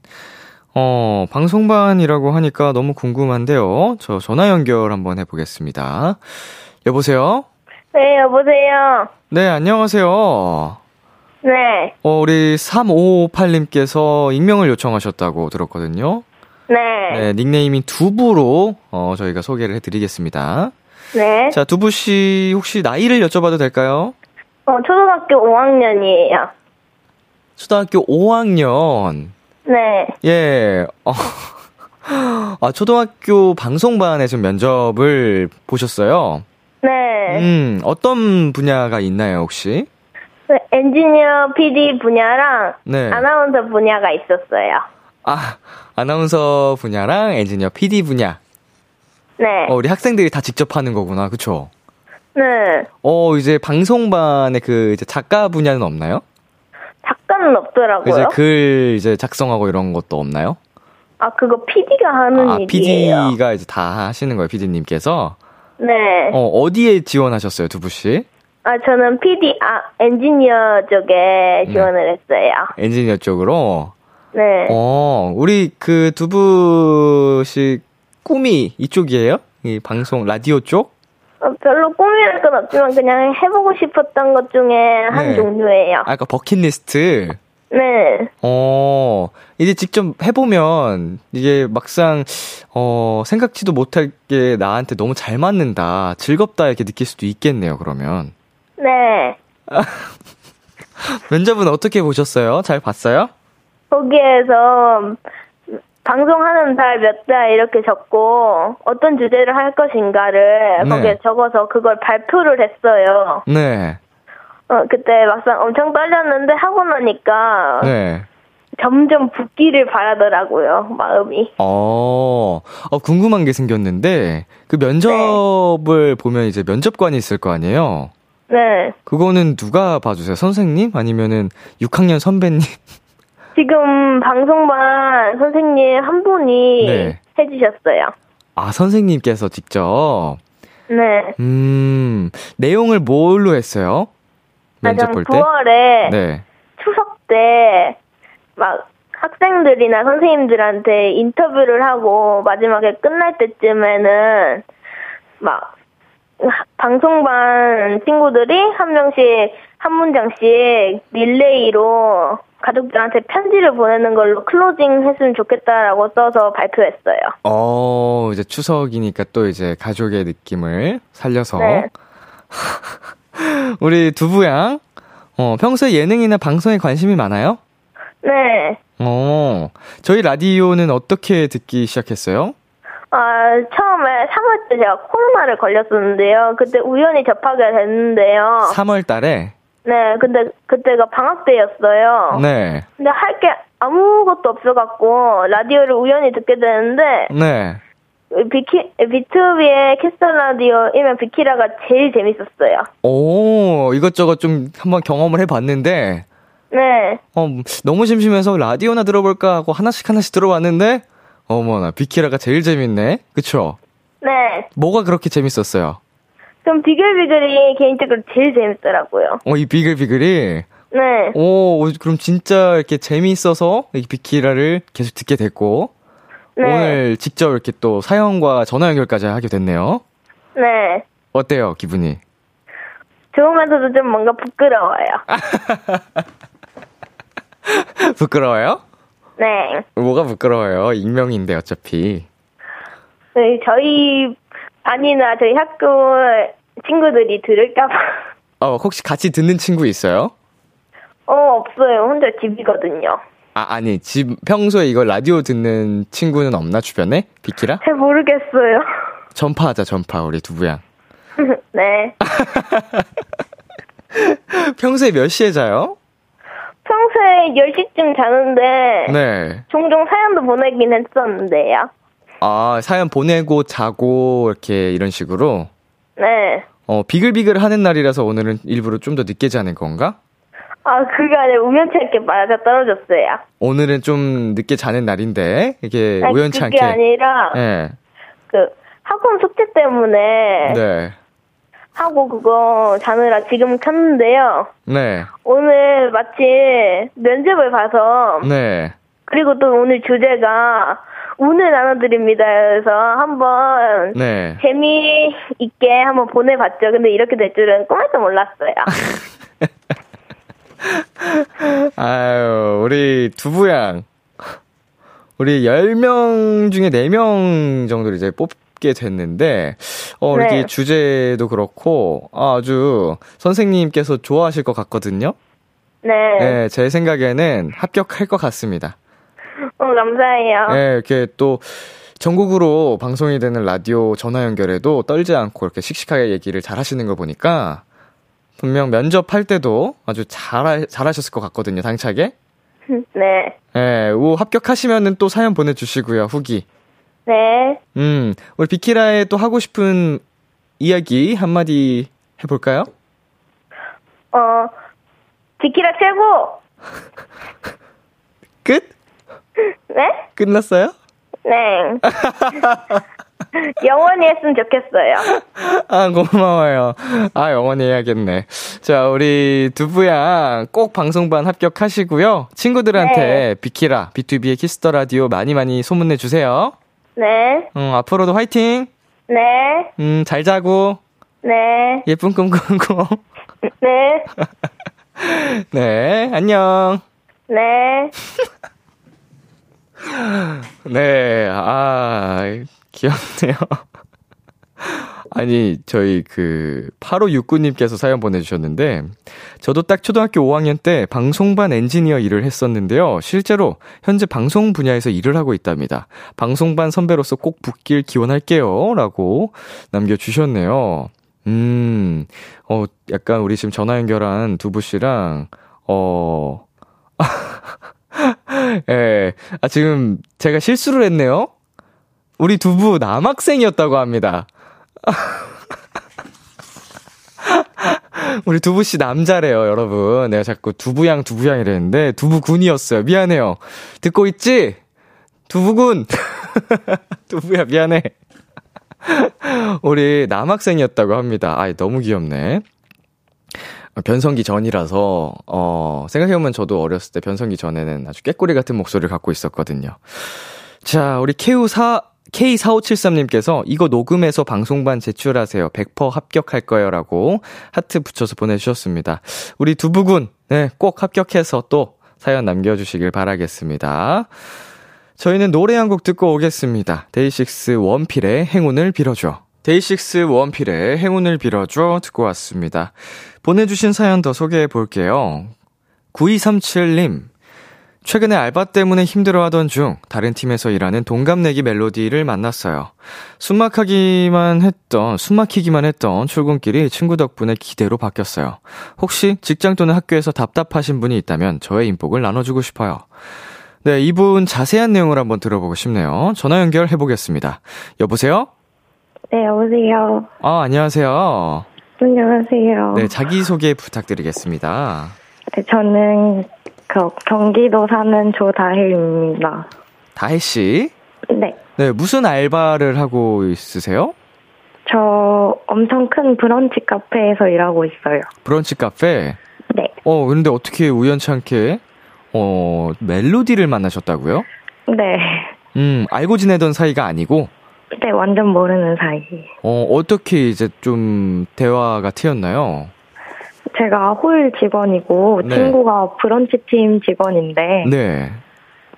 어, 방송반이라고 하니까 너무 궁금한데요. 저 전화 연결 한번 해보겠습니다. 여보세요? 네, 여보세요. 네, 안녕하세요. 네, 어, 우리 3558님께서 익명을 요청하셨다고 들었거든요. 네, 네, 닉네임인 두부로, 어, 저희가 소개를 해드리겠습니다. 네. 자, 두부 씨, 혹시 나이를 여쭤봐도 될까요? 어, 초등학교 5학년이에요. 초등학교 5학년. 네, 예, 어, 아, 초등학교 방송반에 좀 면접을 보셨어요? 네. 음, 어떤 분야가 있나요, 혹시? 그 엔지니어 PD 분야랑 네. 아나운서 분야가 있었어요. 아, 아나운서 분야랑 엔지니어 PD 분야. 네, 어, 우리 학생들이 다 직접 하는 거구나, 그쵸? 네. 어, 이제 방송반에 그, 이제 작가 분야는 없나요? 작가는 없더라고요. 이제 글 이제 작성하고 이런 것도 없나요? 아, 그거 PD가 하는 아, 일이에요. PD가 이제 다 하시는 거예요, PD님께서. 네, 어, 어디에 지원하셨어요, 두부 씨? 아, 저는 PD, 아, 엔지니어 쪽에 지원을 했어요. 엔지니어 쪽으로. 네. 어, 우리 그두 분씩 꿈이 이쪽이에요? 이 방송, 라디오 쪽? 어, 별로 꿈이랄 건 없지만 그냥 해보고 싶었던 것 중에 한 네. 종류예요. 아까 버킷리스트. 네. 어, 이제 직접 해보면, 이게 막상, 어, 생각지도 못하게 나한테 너무 잘 맞는다, 즐겁다, 이렇게 느낄 수도 있겠네요, 그러면. 네. 면접은 어떻게 보셨어요? 잘 봤어요? 거기에서 방송하는 달 몇 달 이렇게 적고 어떤 주제를 할 것인가를 네. 거기에 적어서 그걸 발표를 했어요. 네. 어, 그때 막상 엄청 떨렸는데 하고 나니까 네. 점점 붓기를 바라더라고요, 마음이. 어, 어, 궁금한 게 생겼는데, 그 면접을 보면 이제 면접관이 있을 거 아니에요? 네. 그거는 누가 봐주세요? 선생님? 아니면은 6학년 선배님? 지금 방송반 선생님 한 분이 네. 해주셨어요. 아, 선생님께서 직접. 네. 음, 내용을 뭘로 했어요? 면접 볼 때? 9월에 네. 추석 때 막 학생들이나 선생님들한테 인터뷰를 하고 마지막에 끝날 때쯤에는 막 방송반 친구들이 한 명씩 한 문장씩 릴레이로 가족들한테 편지를 보내는 걸로 closing 했으면 좋겠다라고 써서 발표했어요. 어, 이제 추석이니까 또 이제 가족의 느낌을 살려서. 네. 우리 두부양, 어, 평소에 예능이나 방송에 관심이 많아요? 네. 어, 저희 라디오는 어떻게 듣기 시작했어요? 아, 처음에 3월 때 제가 코로나를 걸렸었는데요. 그때 우연히 접하게 됐는데요. 3월 달에? 네, 근데 그때가 방학 때였어요. 네. 근데 할 게 아무것도 없어갖고 라디오를 우연히 듣게 되는데 네. 비키 비투비의 키스 더 라디오 이면 비키라가 제일 재밌었어요. 오, 이것저것 좀 한번 경험을 해봤는데, 네, 어, 너무 심심해서 라디오나 들어볼까 하고 하나씩 하나씩 들어봤는데, 어머나, 비키라가 제일 재밌네. 그쵸? 네. 뭐가 그렇게 재밌었어요? 그럼 비글비글이 개인적으로 제일 재밌더라고요. 어, 이 비글비글이, 네, 오, 그럼 진짜 이렇게 재미있어서 이 비키라를 계속 듣게 됐고, 네, 오늘 직접 이렇게 또 사연과 전화 연결까지 하게 됐네요. 네. 어때요, 기분이? 좋으면서도 좀 뭔가 부끄러워요. 부끄러워요? 네. 뭐가 부끄러워요? 익명인데, 어차피. 네, 저희 반이나 저희 학교 친구들이 들을까봐. 어, 혹시 같이 듣는 친구 있어요? 어, 없어요. 혼자 집이거든요. 아, 아니, 집, 평소에 이거 라디오 듣는 친구는 없나, 주변에? 비키라? 잘 모르겠어요. 전파하자, 전파, 우리 두부양. 네. 평소에 몇 시에 자요? 평소에 10시쯤 자는데 네. 종종 사연도 보내긴 했었는데요. 아, 사연 보내고 자고, 이렇게, 이런 식으로. 네. 어, 비글비글 하는 날이라서 오늘은 일부러 좀 더 늦게 자는 건가? 아, 그게 아니라 우연치 않게 맞아 떨어졌어요. 오늘은 좀 늦게 자는 날인데, 이게 아니, 우연치 그게 않게. 아니라 네. 그 학원 숙제 때문에 네. 하고 그거 자느라 지금 켰는데요. 네. 오늘 마침 면접을 봐서 네. 그리고 또 오늘 주제가 운을 나눠드립니다. 그래서 한번 네. 재미있게 한번 보내봤죠. 근데 이렇게 될 줄은 꿈에도 몰랐어요. 아유, 우리 두부양. 우리 10명 중에 4명 정도를 이제 뽑게 됐는데, 어, 네. 이렇게 주제도 그렇고, 아주 선생님께서 좋아하실 것 같거든요? 네. 네, 제 생각에는 합격할 것 같습니다. 어, 감사해요. 네, 이렇게 또 전국으로 방송이 되는 라디오 전화 연결에도 떨지 않고 이렇게 씩씩하게 얘기를 잘 하시는 거 보니까 분명 면접할 때도 아주 잘, 잘하셨을 것 같거든요, 당차게. 네. 예, 오, 합격하시면은 또 사연 보내주시고요, 후기. 네. 음, 우리 비키라에 또 하고 싶은 이야기 한마디 해볼까요? 어, 비키라 최고! 끝? 네? 끝났어요? 네. 영원히 했으면 좋겠어요. 아, 고마워요. 아, 영원히 해야겠네. 자, 우리 두부양 꼭 방송반 합격하시고요. 친구들한테 네. 비키라, 비투비의 키스 더 라디오 많이 많이 소문내 주세요. 네, 음, 앞으로도 화이팅! 네, 음, 잘 자고, 네, 예쁜 꿈 꾸고. 네, 네, 안녕. 네. 네, 아, 귀엽네요. 아니, 저희 그, 8569님께서 사연 보내주셨는데, 저도 딱 초등학교 5학년 때 방송반 엔지니어 일을 했었는데요. 실제로 현재 방송 분야에서 일을 하고 있답니다. 방송반 선배로서 꼭 붙길 기원할게요. 라고 남겨주셨네요. 음, 어, 약간 우리 지금 전화 연결한 두부 씨랑, 어, 예. 아, 지금 제가 실수를 했네요? 우리 두부 남학생이었다고 합니다. 우리 두부 씨 남자래요, 여러분. 내가 자꾸 두부양, 두부양 이랬는데, 두부 군이었어요. 미안해요. 듣고 있지? 두부군! 두부야, 미안해. 우리 남학생이었다고 합니다. 아이, 너무 귀엽네. 변성기 전이라서, 어, 생각해보면 저도 어렸을 때 변성기 전에는 아주 깨꼬리 같은 목소리를 갖고 있었거든요. 자, 우리 K4, K4573님께서 이거 녹음해서 방송반 제출하세요. 100% 합격할 거예요. 라고 하트 붙여서 보내주셨습니다. 우리 두부군, 네, 꼭 합격해서 또 사연 남겨주시길 바라겠습니다. 저희는 노래 한 곡 듣고 오겠습니다. 데이식스 원필의 행운을 빌어줘. 데이식스 원필의 행운을 빌어줘 듣고 왔습니다. 보내주신 사연 더 소개해 볼게요. 9237님. 최근에 알바 때문에 힘들어하던 중 다른 팀에서 일하는 동갑내기 멜로디를 만났어요. 숨막하기만 했던 숨막히기만 했던 출근길이 친구 덕분에 기대로 바뀌었어요. 혹시 직장 또는 학교에서 답답하신 분이 있다면 저의 인복을 나눠주고 싶어요. 네, 이분 자세한 내용을 한번 들어보고 싶네요. 전화 연결해 보겠습니다. 여보세요? 네, 여보세요. 아, 안녕하세요. 안녕하세요. 네, 자기소개 부탁드리겠습니다. 네, 저는 그 경기도 사는 조다혜입니다. 다혜 씨. 네. 네, 무슨 알바를 하고 있으세요? 저 엄청 큰 브런치 카페에서 일하고 있어요. 브런치 카페. 네. 어, 근데 어떻게 우연찮게, 어, 멜로디를 만나셨다고요? 네. 음, 알고 지내던 사이가 아니고, 네, 완전 모르는 사이. 어, 어떻게 이제 좀 대화가 트였나요? 제가 홀 직원이고 네. 친구가 브런치 팀 직원인데 네.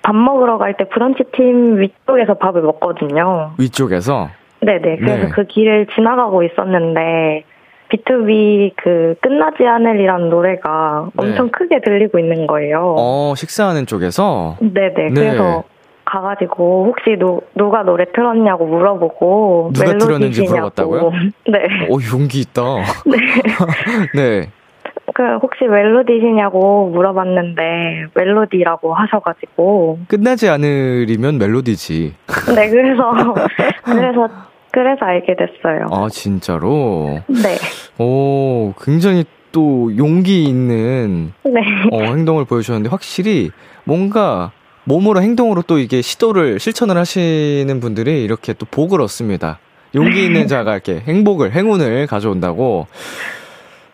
밥 먹으러 갈 때 브런치 팀 위쪽에서 밥을 먹거든요. 위쪽에서. 네네. 그래서 네. 그 길을 지나가고 있었는데 B2B 그 끝나지 않을이라는 노래가 네. 엄청 크게 들리고 있는 거예요. 어, 식사하는 쪽에서. 네네. 네. 그래서 가가지고 혹시 누, 누가 노래 틀었냐고 물어보고 누가 틀었는지 멜로디시냐고. 물어봤다고요? 네. 어, 용기 있다. 네. 그 혹시 멜로디시냐고 물어봤는데 멜로디라고 하셔가지고 끝나지 않으리면 멜로디지. 네 그래서 그래서 그래서 알게 됐어요. 아, 진짜로? 네. 오, 굉장히 또 용기 있는 네. 어, 행동을 보여주셨는데 확실히 뭔가 몸으로 행동으로 또 이게 시도를 실천을 하시는 분들이 이렇게 또 복을 얻습니다. 용기 있는 자가 이렇게 행복을 행운을 가져온다고.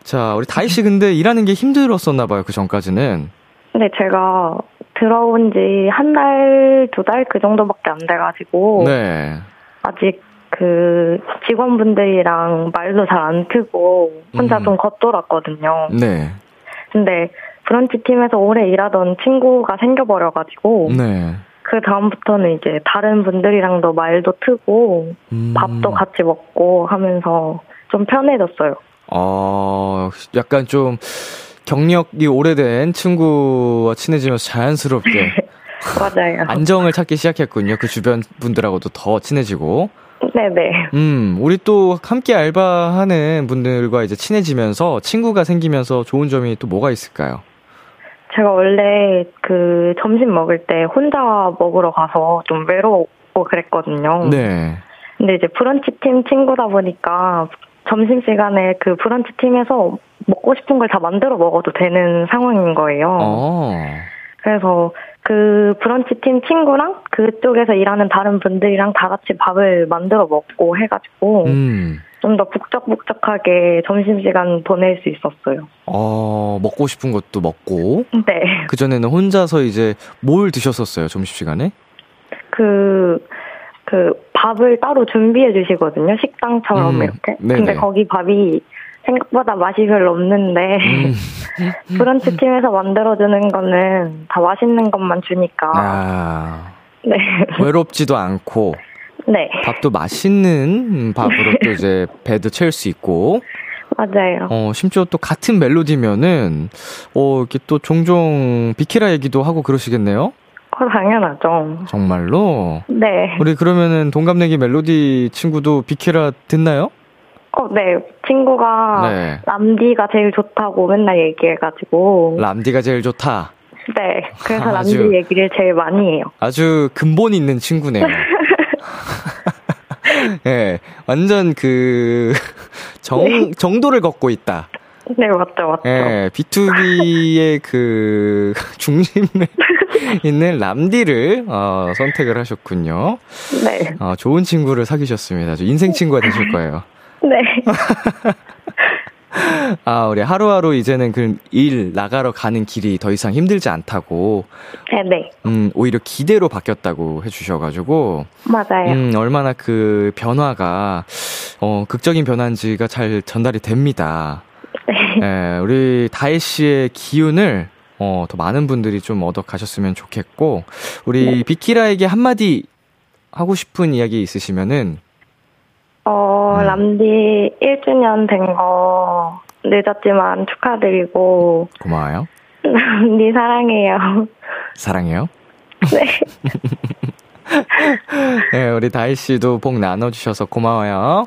자, 우리 다희 씨 근데 일하는 게 힘들었었나 봐요. 그 전까지는. 근데 제가 들어온 지 한 달, 두 달 그 정도밖에 안 돼가지고 네. 아직 그 직원분들이랑 말도 잘 안 트고 혼자 음. 좀 겉돌았거든요. 네. 근데 브런치 팀에서 오래 일하던 친구가 생겨버려가지고 네. 그 다음부터는 이제 다른 분들이랑도 말도 트고 음. 밥도 같이 먹고 하면서 좀 편해졌어요. 어, 약간 좀 경력이 오래된 친구와 친해지면서 자연스럽게 맞아요. 안정을 찾기 시작했군요. 그 주변 분들하고도 더 친해지고. 네네. 음, 우리 또 함께 알바하는 분들과 이제 친해지면서 친구가 생기면서 좋은 점이 또 뭐가 있을까요? 제가 원래 그 점심 먹을 때 혼자 먹으러 가서 좀 외로웠고 그랬거든요. 네. 근데 이제 브런치 팀 친구다 보니까 점심 시간에 그 브런치 팀에서 먹고 싶은 걸 다 만들어 먹어도 되는 상황인 거예요. 어. 그래서 그 브런치 팀 친구랑 그쪽에서 일하는 다른 분들이랑 다 같이 밥을 만들어 먹고 해가지고 음. 좀더 북적북적하게 점심시간 보낼 수 있었어요. 어, 먹고 싶은 것도 먹고. 네. 그전에는 혼자서 이제 뭘 드셨었어요, 점심시간에? 그, 그 밥을 따로 준비해 주시거든요. 식당처럼 음, 이렇게. 네네. 근데 거기 밥이 생각보다 맛이 별로 없는데 음. 브런치 팀에서 만들어주는 거는 다 맛있는 것만 주니까. 아, 네. 외롭지도 않고, 네. 밥도 맛있는 밥으로 또 이제 배도 채울 수 있고, 맞아요. 어, 심지어 또 같은 멜로디면은, 어, 이렇게 또 종종 비키라 얘기도 하고 그러시겠네요? 어, 당연하죠. 정말로? 네. 우리 그러면은 동갑내기 멜로디 친구도 비키라 듣나요? 어, 네. 친구가 네. 람디가 제일 좋다고 맨날 얘기해가지고. 람디가 제일 좋다. 네. 그래서 아주- 람디 얘기를 제일 많이 해요. 아주 근본 있는 친구네요. 예, 완전 그, 정, 정도를 걷고 있다. 네, 맞죠, 맞죠. 예, B2B의 그, 중심에 있는 람디를, 어, 선택을 하셨군요. 네. 어, 좋은 친구를 사귀셨습니다. 아주 인생 친구가 되실 거예요. 네. 아, 우리 하루하루 이제는 그 일 나가러 가는 길이 더 이상 힘들지 않다고, 네, 네. 음, 오히려 기대로 바뀌었다고 해주셔가지고, 맞아요. 음, 얼마나 그 변화가, 어, 극적인 변화인지가 잘 전달이 됩니다. 네. 예, 우리 다혜 씨의 기운을, 어, 더 많은 분들이 좀 얻어 가셨으면 좋겠고, 우리 비키라에게 한마디 하고 싶은 이야기 있으시면은, 어, 음. 람디 1주년 된 거 늦었지만 축하드리고, 고마워요. 람디 사랑해요. 사랑해요. 네. 네, 우리 다희 씨도 복 나눠주셔서 고마워요.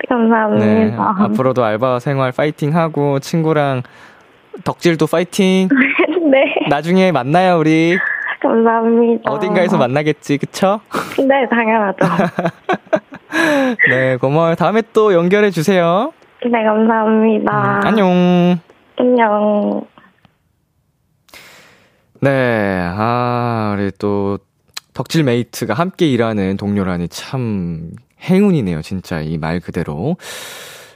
네, 감사합니다. 앞으로도 알바 생활 파이팅 하고, 친구랑 덕질도 파이팅. 네. 나중에 만나요, 우리. 감사합니다. 어딘가에서 만나겠지, 그쵸? 네, 당연하죠. 네, 고마워요. 다음에 또 연결해 주세요. 네, 감사합니다. 음, 안녕. 안녕. 네, 아, 우리 또, 덕질 mate가 함께 일하는 동료라니 참 행운이네요, 진짜 이 말 그대로.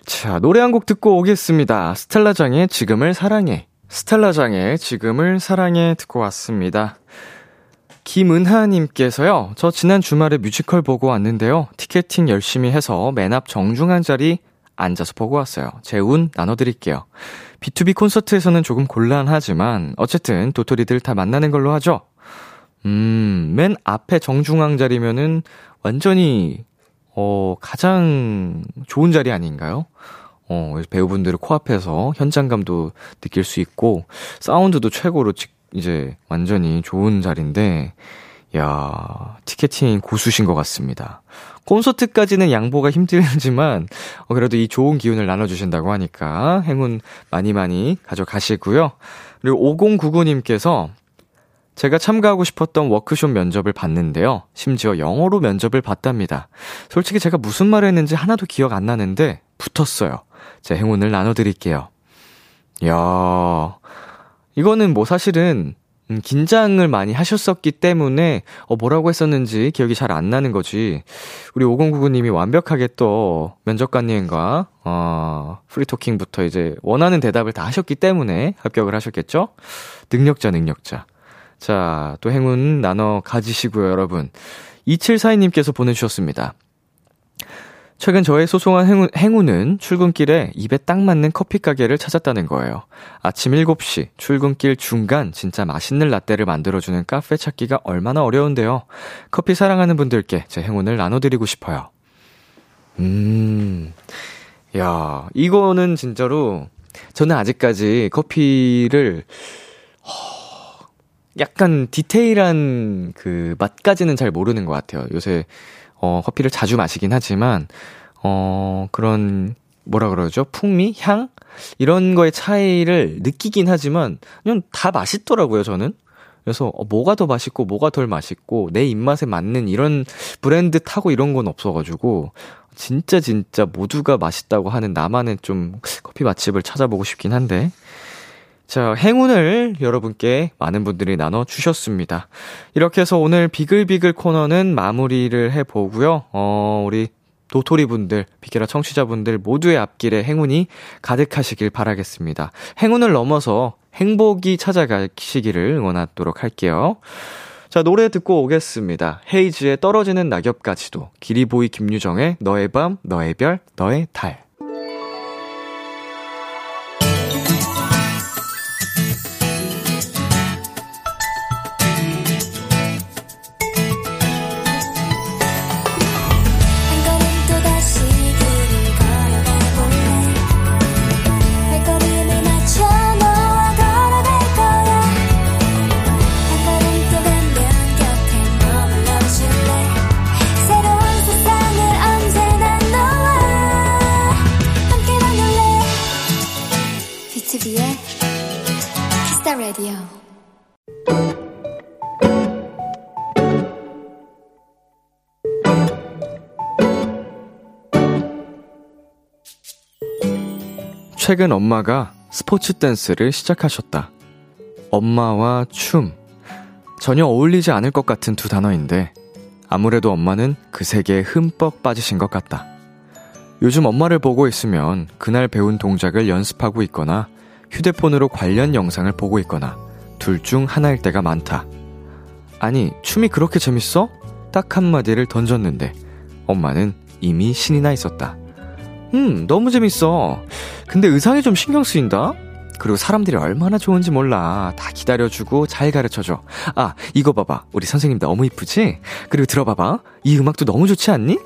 자, 노래 한 곡 듣고 오겠습니다. 스텔라장의 지금을 사랑해. 스텔라장의 지금을 사랑해 듣고 왔습니다. 김은하님께서요, 저 지난 주말에 뮤지컬 보고 왔는데요. 티켓팅 열심히 해서 맨 앞 정중앙 자리 앉아서 보고 왔어요. 제 운 나눠드릴게요. B2B 콘서트에서는 조금 곤란하지만, 어쨌든 도토리들 다 만나는 걸로 하죠. 음, 맨 앞에 정중앙 자리면은 완전히, 어, 가장 좋은 자리 아닌가요? 어, 배우분들을 코앞에서 현장감도 느낄 수 있고, 사운드도 최고로 직- 이제 완전히 좋은 자리인데, 야 티켓팅 고수신 것 같습니다. 콘서트까지는 양보가 힘들지만, 어, 그래도 이 좋은 기운을 나눠주신다고 하니까 행운 많이 많이 가져가시고요. 그리고 5099님께서 제가 참가하고 싶었던 워크숍 면접을 봤는데요. 심지어 영어로 면접을 봤답니다. 솔직히 제가 무슨 말을 했는지 하나도 기억 안 나는데 붙었어요. 제 행운을 나눠드릴게요. 이야, 이거는 뭐 사실은 음, 긴장을 많이 하셨었기 때문에 어, 뭐라고 했었는지 기억이 잘 안 나는 거지. 우리 5099님이 완벽하게 또 면접관님과 어, 프리토킹부터 이제 원하는 대답을 다 하셨기 때문에 합격을 하셨겠죠? 능력자, 능력자. 자, 또 행운 나눠 가지시고요, 여러분. 2742님께서 보내주셨습니다. 최근 저의 소소한 행운, 행운은 출근길에 입에 딱 맞는 커피 가게를 찾았다는 거예요. 아침 7시, 출근길 중간 진짜 맛있는 라떼를 만들어주는 카페 찾기가 얼마나 어려운데요. 커피 사랑하는 분들께 제 행운을 나눠드리고 싶어요. 음, 야, 이거는 진짜로 저는 아직까지 커피를 허, 약간 디테일한 그 맛까지는 잘 모르는 것 같아요. 요새 어, 커피를 자주 마시긴 하지만, 어, 그런, 뭐라 그러죠? 풍미? 향? 이런 거의 차이를 느끼긴 하지만, 그냥 다 맛있더라고요, 저는. 그래서, 어, 뭐가 더 맛있고, 뭐가 덜 맛있고, 내 입맛에 맞는 이런 브랜드 타고 이런 건 없어가지고, 진짜 진짜 모두가 맛있다고 하는 나만의 좀 커피 맛집을 찾아보고 싶긴 한데. 자, 행운을 여러분께 많은 분들이 나눠주셨습니다. 이렇게 해서 오늘 비글비글 코너는 마무리를 해보고요. 어, 우리 도토리 분들, 비케라 청취자분들 모두의 앞길에 행운이 가득하시길 바라겠습니다. 행운을 넘어서 행복이 찾아가시기를 응원하도록 할게요. 자, 노래 듣고 오겠습니다. 헤이즈의 떨어지는 낙엽까지도, 기리보이 김유정의 너의 밤, 너의 별, 너의 달. 최근 엄마가 스포츠 댄스를 시작하셨다. 엄마와 춤. 전혀 어울리지 않을 것 같은 두 단어인데, 아무래도 엄마는 그 세계에 흠뻑 빠지신 것 같다. 요즘 엄마를 보고 있으면 그날 배운 동작을 연습하고 있거나 휴대폰으로 관련 영상을 보고 있거나 둘 중 하나일 때가 많다. 아니, 춤이 그렇게 재밌어? 딱 한마디를 던졌는데, 엄마는 이미 신이 나 있었다. 음, 너무 재밌어. 근데 의상이 좀 신경 쓰인다? 그리고 사람들이 얼마나 좋은지 몰라. 다 기다려주고 잘 가르쳐줘. 아, 이거 봐봐. 우리 선생님 너무 이쁘지? 그리고 들어봐봐. 이 음악도 너무 좋지 않니?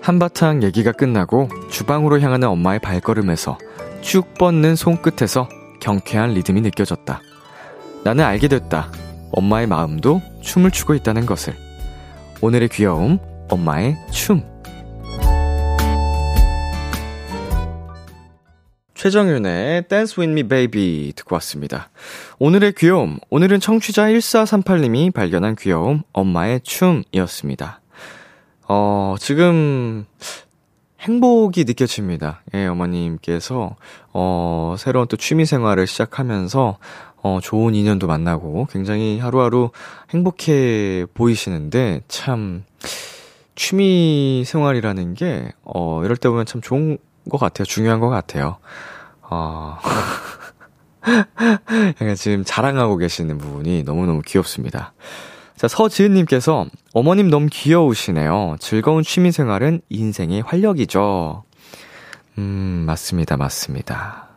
한바탕 얘기가 끝나고 주방으로 향하는 엄마의 발걸음에서 쭉 뻗는 손끝에서 경쾌한 리듬이 느껴졌다. 나는 알게 됐다. 엄마의 마음도 춤을 추고 있다는 것을. 오늘의 귀여움, 엄마의 춤. 최정윤의 Dance With Me Baby 듣고 왔습니다. 오늘의 귀여움, 오늘은 청취자 1438님이 발견한 귀여움, 엄마의 춤이었습니다. 어, 지금 행복이 느껴집니다. 예, 어머님께서, 어, 새로운 또 취미 생활을 시작하면서, 어, 좋은 인연도 만나고 굉장히 하루하루 행복해 보이시는데, 참, 취미 생활이라는 게, 어, 이럴 때 보면 참 좋은 것 같아요. 중요한 것 같아요. 어, 약간 지금 자랑하고 계시는 부분이 너무너무 귀엽습니다. 자, 서지은님께서 어머님 너무 귀여우시네요. 즐거운 취미 생활은 인생의 활력이죠. 음, 맞습니다, 맞습니다.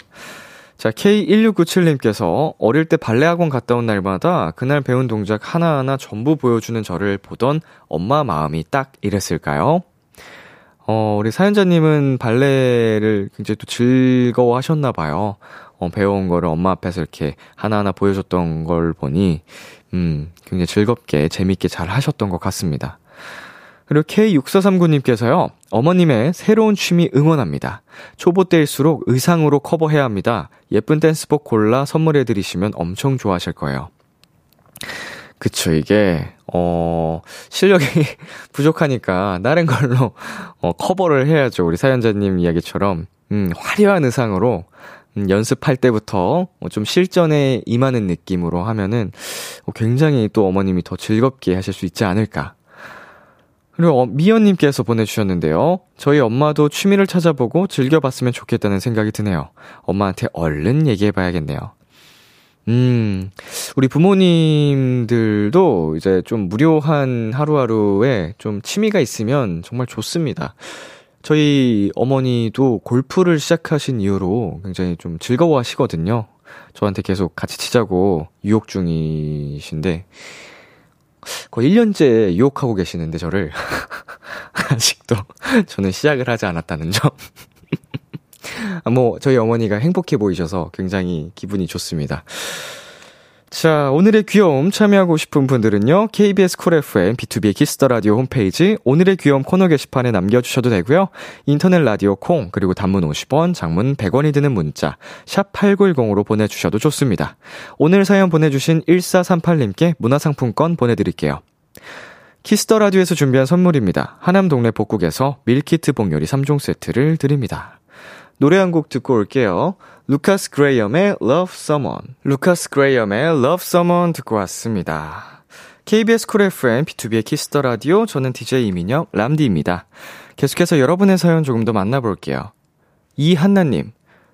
자, K1697님께서 어릴 때 발레학원 갔다 온 날마다 그날 배운 동작 하나하나 전부 보여주는 저를 보던 엄마 마음이 딱 이랬을까요? 어, 우리 사연자님은 발레를 굉장히 또 즐거워 하셨나 봐요. 어, 배워온 거를 엄마 앞에서 이렇게 하나하나 보여줬던 걸 보니, 음, 굉장히 즐겁게, 재밌게 잘 하셨던 것 같습니다. 그리고 K6439님께서요, 어머님의 새로운 취미 응원합니다. 초보 때일수록 의상으로 커버해야 합니다. 예쁜 댄스복 골라 선물해드리시면 엄청 좋아하실 거예요. 그쵸, 이게, 어, 실력이 부족하니까 다른 걸로, 어, 커버를 해야죠. 우리 사연자님 이야기처럼, 음, 화려한 의상으로, 음, 연습할 때부터 좀 실전에 임하는 느낌으로 하면은 어, 굉장히 또 어머님이 더 즐겁게 하실 수 있지 않을까. 그리고 어, 미연님께서 보내주셨는데요. 저희 엄마도 취미를 찾아보고 즐겨봤으면 좋겠다는 생각이 드네요. 엄마한테 얼른 얘기해봐야겠네요. 음, 우리 부모님들도 이제 좀 무료한 하루하루에 좀 취미가 있으면 정말 좋습니다. 저희 어머니도 골프를 시작하신 이후로 굉장히 좀 즐거워 하시거든요. 저한테 계속 같이 치자고 유혹 중이신데, 거의 1년째 유혹하고 계시는데, 저를. 아직도 저는 시작을 하지 않았다는 점. 아, 뭐, 저희 어머니가 행복해 보이셔서 굉장히 기분이 좋습니다. 자, 오늘의 귀여움 참여하고 싶은 분들은요, KBS 쿨 FM, B2B의 키스터 라디오 홈페이지, 오늘의 귀여움 코너 게시판에 남겨 주셔도 되고요 인터넷 라디오 콩, 그리고 단문 50원, 장문 100원이 드는 문자, 샵 8910으로 보내 주셔도 좋습니다. 오늘 사연 보내 주신 1438님께 문화상품권 보내 드릴게요. Kiss the Radio에서 준비한 선물입니다. 하남 동네 복국에서 밀키트 복요리 3종 세트를 드립니다. 노래 한 곡 듣고 올게요. 루카스 그레이엄의 Love Someone. 루카스 그레이엄의 Love Someone 듣고 왔습니다. KBS 쿨 FM B2B의 키스터 라디오 저는 DJ 이민혁 람디입니다. 계속해서 여러분의 사연 조금 더 만나볼게요. 이한나님,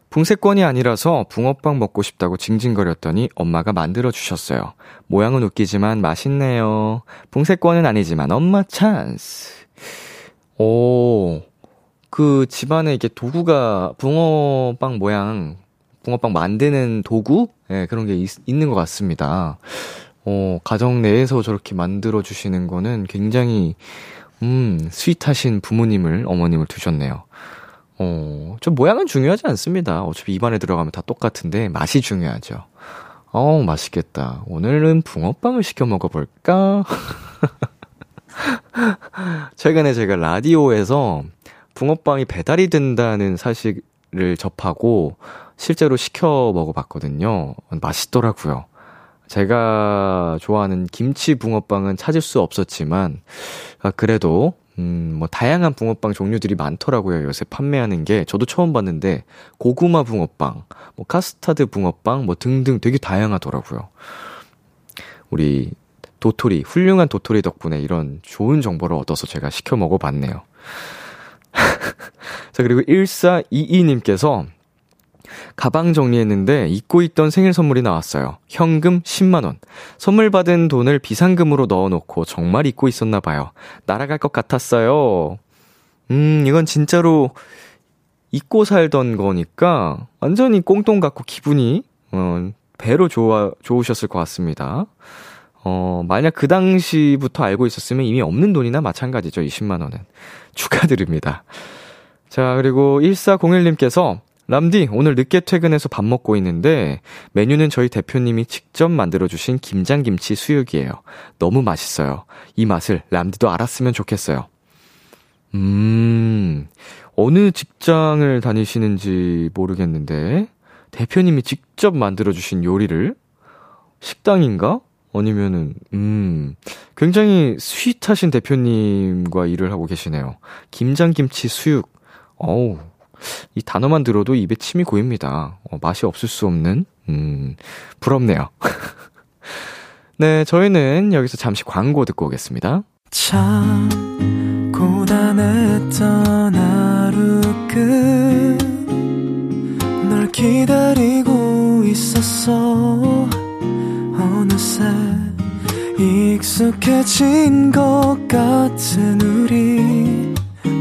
붕세권이 아니라서 붕어빵 먹고 싶다고 징징거렸더니 엄마가 만들어 주셨어요. 모양은 웃기지만 맛있네요. 붕세권은 아니지만 엄마 찬스. 오, 그 집안에 이게 도구가 붕어빵 모양, 붕어빵 만드는 도구? 예, 네, 그런 게 있, 있는 것 같습니다. 어, 가정 내에서 저렇게 만들어 주시는 거는 굉장히, 음, 스윗하신 부모님을, 어머님을 두셨네요. 어, 좀 모양은 중요하지 않습니다. 어차피 입안에 들어가면 다 똑같은데 맛이 중요하죠. 어, 맛있겠다. 오늘은 붕어빵을 시켜 먹어볼까? 최근에 제가 라디오에서 붕어빵이 배달이 된다는 사실을 접하고 실제로 시켜 먹어봤거든요. 맛있더라고요. 제가 좋아하는 김치 붕어빵은 찾을 수 없었지만, 아, 그래도 음, 뭐, 다양한 붕어빵 종류들이 많더라고요. 요새 판매하는 게. 저도 처음 봤는데, 고구마 붕어빵, 뭐, 카스타드 붕어빵, 뭐, 등등 되게 다양하더라고요. 우리, 도토리, 훌륭한 도토리 덕분에 이런 좋은 정보를 얻어서 제가 시켜 먹어봤네요. 자, 그리고 1422님께서, 가방 정리했는데 잊고 있던 생일 선물이 나왔어요. 현금 10만원. 선물 받은 돈을 비상금으로 넣어놓고 정말 잊고 있었나 봐요. 날아갈 것 같았어요. 음, 이건 진짜로 잊고 살던 거니까 완전히 꽁똥 같고 기분이, 어, 배로 좋아, 좋으셨을 것 같습니다. 어, 만약 그 당시부터 알고 있었으면 이미 없는 돈이나 마찬가지죠. 20만원은. 축하드립니다. 자, 그리고 1401님께서 람디, 오늘 늦게 퇴근해서 밥 먹고 있는데 메뉴는 저희 대표님이 직접 만들어주신 김장김치 수육이에요. 너무 맛있어요. 이 맛을 람디도 알았으면 좋겠어요. 음, 어느 직장을 다니시는지 모르겠는데 대표님이 직접 만들어주신 요리를 식당인가? 아니면은, 음, 굉장히 스윗하신 대표님과 일을 하고 계시네요. 김장김치 수육. 어우, 이 단어만 들어도 입에 침이 고입니다. 어, 맛이 없을 수 없는, 음, 부럽네요. 네, 저희는 여기서 잠시 광고 듣고 오겠습니다. 참, 고단했던 하루 끝널 기다리고 있었어. 어느새 익숙해진 것 같은 우리.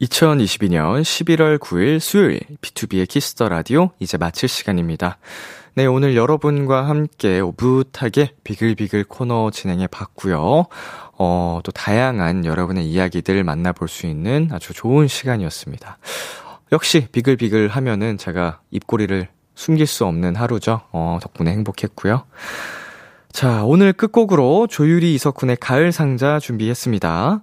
2022년 11월 9일 수요일 B2B의 키스터 라디오 이제 마칠 시간입니다. 네, 오늘 여러분과 함께 오붓하게 비글비글 코너 진행해 봤고요. 어, 또 다양한 여러분의 이야기들 만나볼 수 있는 아주 좋은 시간이었습니다. 역시 비글비글 하면은 제가 입꼬리를 숨길 수 없는 하루죠. 어, 덕분에 행복했고요. 자, 오늘 끝곡으로 조유리 이석훈의 가을 상자 준비했습니다.